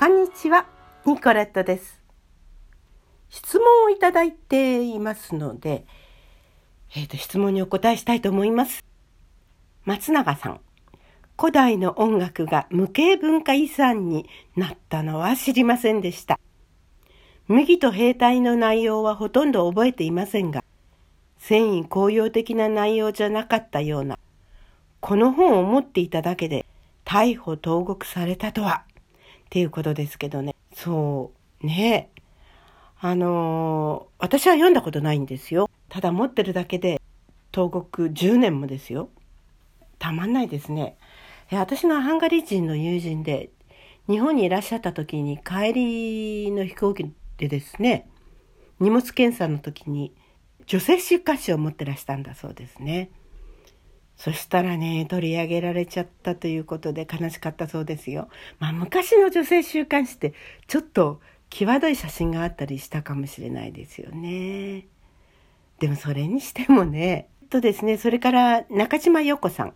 こんにちは、ニコレットです。質問をいただいていますので、えーと、質問にお答えしたいと思います。松永さん、古代の音楽が無形文化遺産になったのは知りませんでした。麦と兵隊の内容はほとんど覚えていませんが、繊維紅葉的な内容じゃなかったような、この本を持っていただけで逮捕投獄されたとは、っていうことですけどね。そう、ねあのー私は読んだことないんですよ。ただ持ってるだけで、投獄10年もですよ。たまんないですね。私のハンガリー人の友人で、日本にいらっしゃった時に帰りの飛行機でですね、荷物検査の時に女性週刊誌を持ってらしたんだそうですね。そしたらね、取り上げられちゃったということで悲しかったそうですよ。まあ昔の女性週刊誌ってちょっと際どい写真があったりしたかもしれないですよね。でもそれにしてもね、とですね、それから中島陽子さん。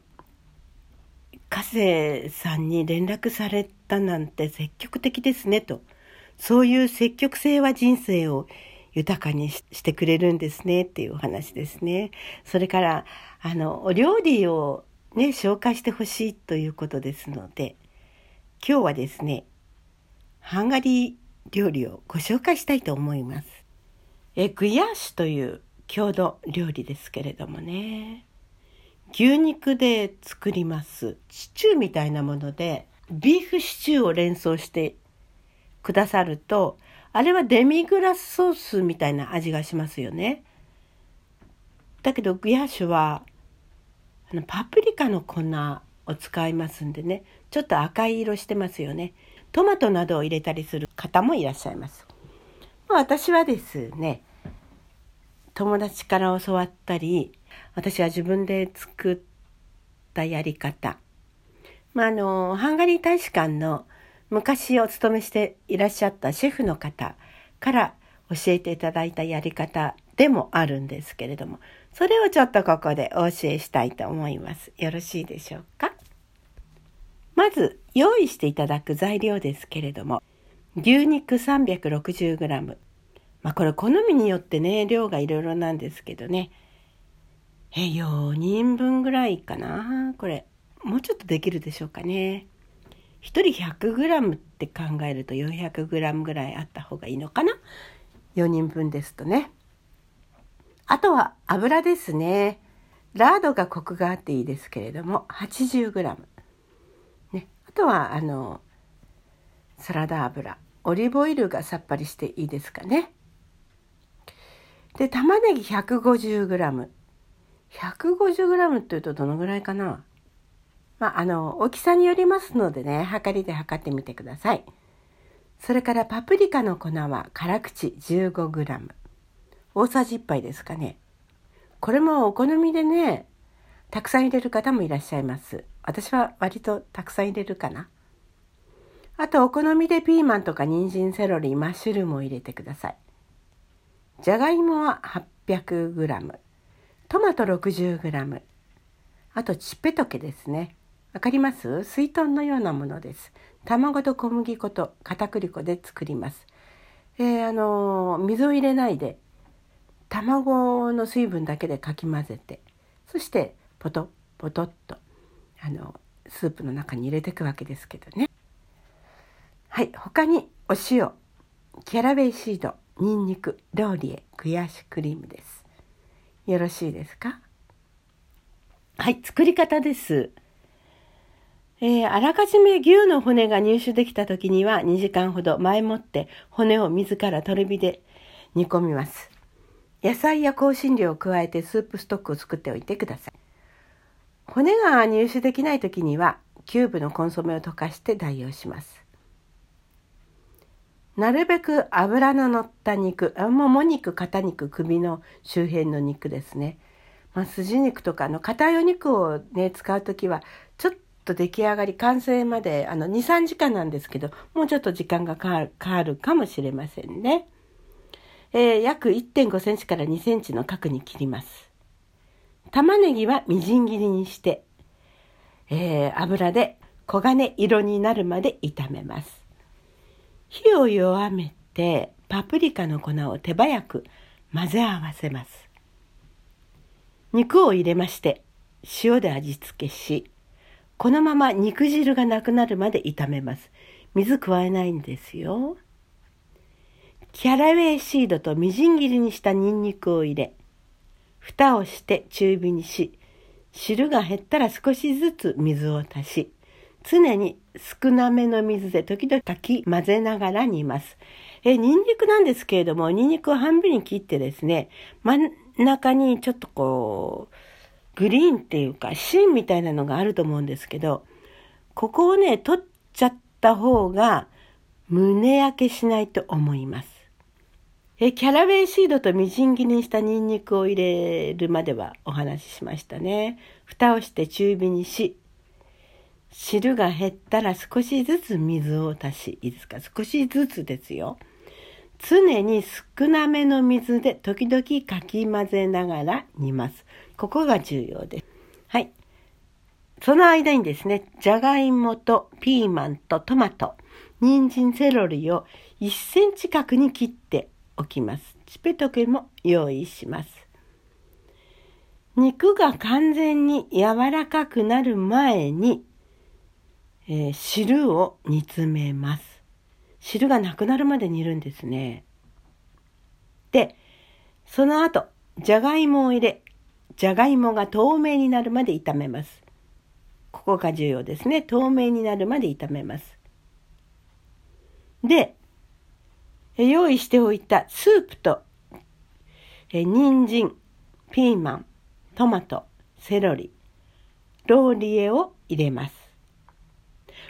加瀬さんに連絡されたなんて積極的ですねと。そういう積極性は人生を豊かにしてくれるんですねっていうお話ですね。それから、あの、お料理をね、紹介してほしいということですので、今日はですね、ハンガリー料理をご紹介したいと思います。え、グヤーシュという郷土料理ですけれどもね。牛肉で作りますシチューみたいなものでビーフシチューを連想してくださるとあれはデミグラスソースみたいな味がしますよね。だけどグヤーシュはあのパプリカの粉を使いますんでねちょっと赤い色してますよね。トマトなどを入れたりする方もいらっしゃいます。まあ、私はですね友達から教わったり私は自分で作ったやり方。まあ、あの、ハンガリー大使館の昔お勤めしていらっしゃったシェフの方から教えていただいたやり方でもあるんですけれども、それをちょっとここでお教えしたいと思います。よろしいでしょうか？まず、用意していただく材料ですけれども、牛肉 360g。まあこれ好みによってね、量がいろいろなんですけどね。え、4人分ぐらいかな？これ。もうちょっとできるでしょうかね。1人 100g って考えると 400g ぐらいあった方がいいのかな ?4 人分ですとね。あとは油ですね。ラードがコクがあっていいですけれども 80g。ね。あとはあの、サラダ油。オリーブオイルがさっぱりしていいですかね。で、玉ねぎ 150g。150g っていうとどのぐらいかな？まあ、あの、大きさによりますのでね、測りで測ってみてください。それからパプリカの粉は辛口 15g。大さじ1杯ですかね。これもお好みでね、たくさん入れる方もいらっしゃいます。私は割とたくさん入れるかな。あとお好みでピーマンとか人参、セロリ、マッシュルームを入れてください。じゃがいもは 800g。トマト 60g。あとチッペトケですね。わかります？水豚のようなものです。卵と小麦粉と片栗粉で作ります。えー、あの水を入れないで卵の水分だけでかき混ぜてそしてポトポトッとあのスープの中に入れていくわけですけどね。はい他にお塩キャラベイシードニンニクローリエクヤシクリームです。よろしいですか？はい、作り方です。えー、あらかじめ牛の骨が入手できた時には2時間ほど前もって骨を水からとる火で煮込みます。野菜や香辛料を加えてスープストックを作っておいてください。骨が入手できない時にはキューブのコンソメを溶かして代用します。なるべく脂の乗った肉、もも肉、肩肉、首の周辺の肉ですね。まあ、筋肉とかの硬いお肉をね、使うときは、ちょっと出来上がり、完成まで、あの、2、3時間なんですけど、もうちょっと時間がかかるかるかもしれませんね。えー、約1.5センチから2センチの角に切ります。玉ねぎはみじん切りにして、えー、油で黄金色になるまで炒めます。火を弱めてパプリカの粉を手早く混ぜ合わせます。肉を入れまして塩で味付けしこのまま肉汁がなくなるまで炒めます。水加えないんですよ。キャラウェイシードとみじん切りにしたニンニクを入れ、蓋をして中火にし、汁が減ったら少しずつ水を足し、常に少なめの水で時々かき混ぜながら煮ます。え、ニンニクなんですけれども、ニンニクを半分に切ってですね、真ん中にちょっとこう、グリーンっていうか芯みたいなのがあると思うんですけど、ここをね、取っちゃった方が胸焼けしないと思います。えキャラウェイシードとみじん切りにしたニンニクを入れるまではお話ししましたね。蓋をして中火にし、汁が減ったら少しずつ水を足し、いいですか？少しずつですよ。常に少なめの水で時々かき混ぜながら煮ます。ここが重要です。はい。その間にですね、じゃがいもとピーマンとトマト、人参セロリを1センチ角に切っておきます。チペトケも用意します。肉が完全に柔らかくなる前に、えー、汁を煮詰めます。汁がなくなるまで煮るんですね。で、その後、じゃがいもを入れ、じゃがいもが透明になるまで炒めます。ここが重要ですね。透明になるまで炒めます。で、用意しておいたスープと、え人参、ピーマン、トマト、セロリ、ローリエを入れます。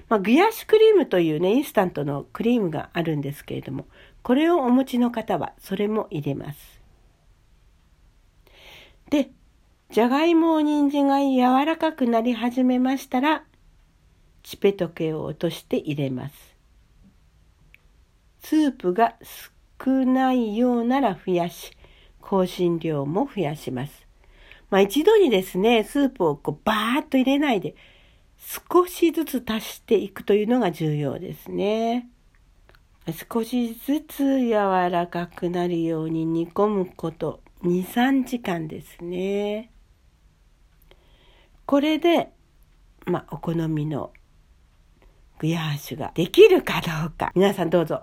まあ、グヤッシュクリームというね、インスタントのクリームがあるんですけれども、これをお持ちの方はそれも入れます。で、じゃがいも、人参が柔らかくなり始めましたら、チペトケを落として入れます。スープが少ないようなら増やし、香辛料も増やします。まあ一度にですね、スープをこうバーッと入れないで、少しずつ足していくというのが重要ですね。少しずつ柔らかくなるように煮込むこと2、3時間ですね。これで、まあ、お好みのグヤーシュができるかどうか、皆さんどうぞ。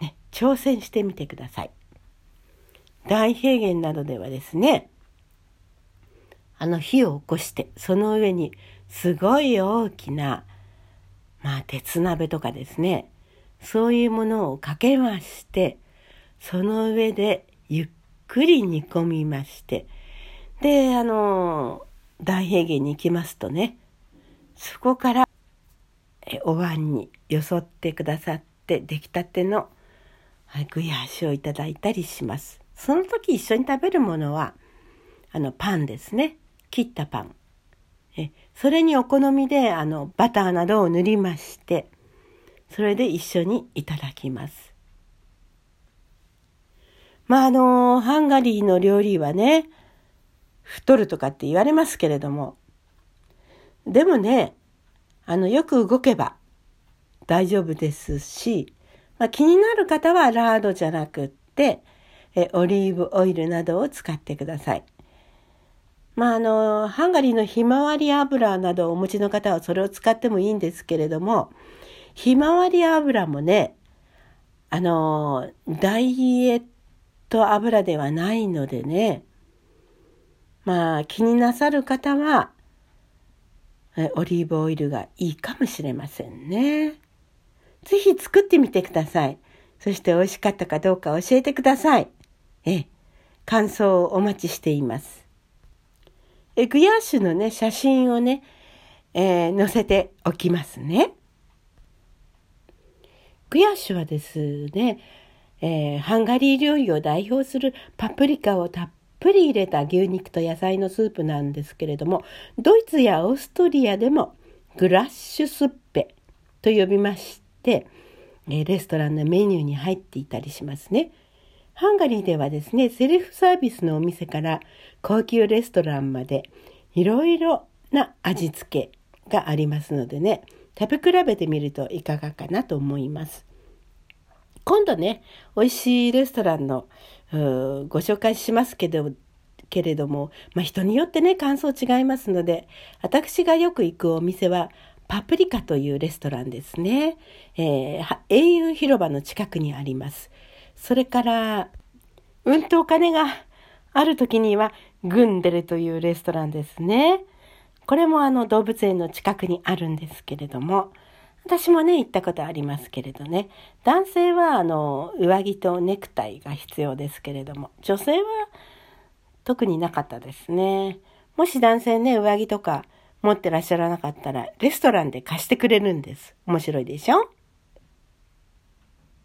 ね挑戦してみてください。大平原などではですね、あの火を起こして、その上にすごい大きな、まあ鉄鍋とかですね、そういうものをかけまして、その上でゆっくり煮込みまして、で、あの、大平原に行きますとね、そこからお椀によそってくださって出来たての具や足をいただいたりします。その時一緒に食べるものは、あの、パンですね。切ったパン。えそれにお好みで、あの、バターなどを塗りまして、それで一緒にいただきます。まあ、あの、ハンガリーの料理はね、太るとかって言われますけれども、でもね、あの、よく動けば大丈夫ですし、まあ、気になる方はラードじゃなくってえオリーブオイルなどを使ってください。まあ、あのハンガリーのひまわり油などをお持ちの方はそれを使ってもいいんですけれどもひまわり油もねあのダイエット油ではないのでねまあ気になさる方はオリーブオイルがいいかもしれませんね。ぜひ作ってみてください。そして美味しかったかどうか教えてください。ええ、感想をお待ちしています。え、グヤーシュのね、写真をね、えー、載せておきますね。グヤーシュはですね、えー、ハンガリー料理を代表するパプリカをたっぷり入れた牛肉と野菜のスープなんですけれども、ドイツやオーストリアでもグラッシュスッペと呼びまして、レストランのメニューに入っていたりしますね。ハンガリーではですね、セルフサービスのお店から高級レストランまでいろいろな味付けがありますのでね、食べ比べてみるといかがかなと思います。今度ね、美味しいレストランのご紹介しますけど、けれども、まあ、人によってね、感想違いますので、私がよく行くお店は、パプリカというレストランですね。えー、英雄広場の近くにあります。それから、うんとお金がある時には、グンデルというレストランですね。これもあの動物園の近くにあるんですけれども、私もね、行ったことありますけれどね。男性はあの、上着とネクタイが必要ですけれども、女性は特になかったですね。もし男性ね、上着とか持ってらっしゃらなかったら、レストランで貸してくれるんです。面白いでしょ？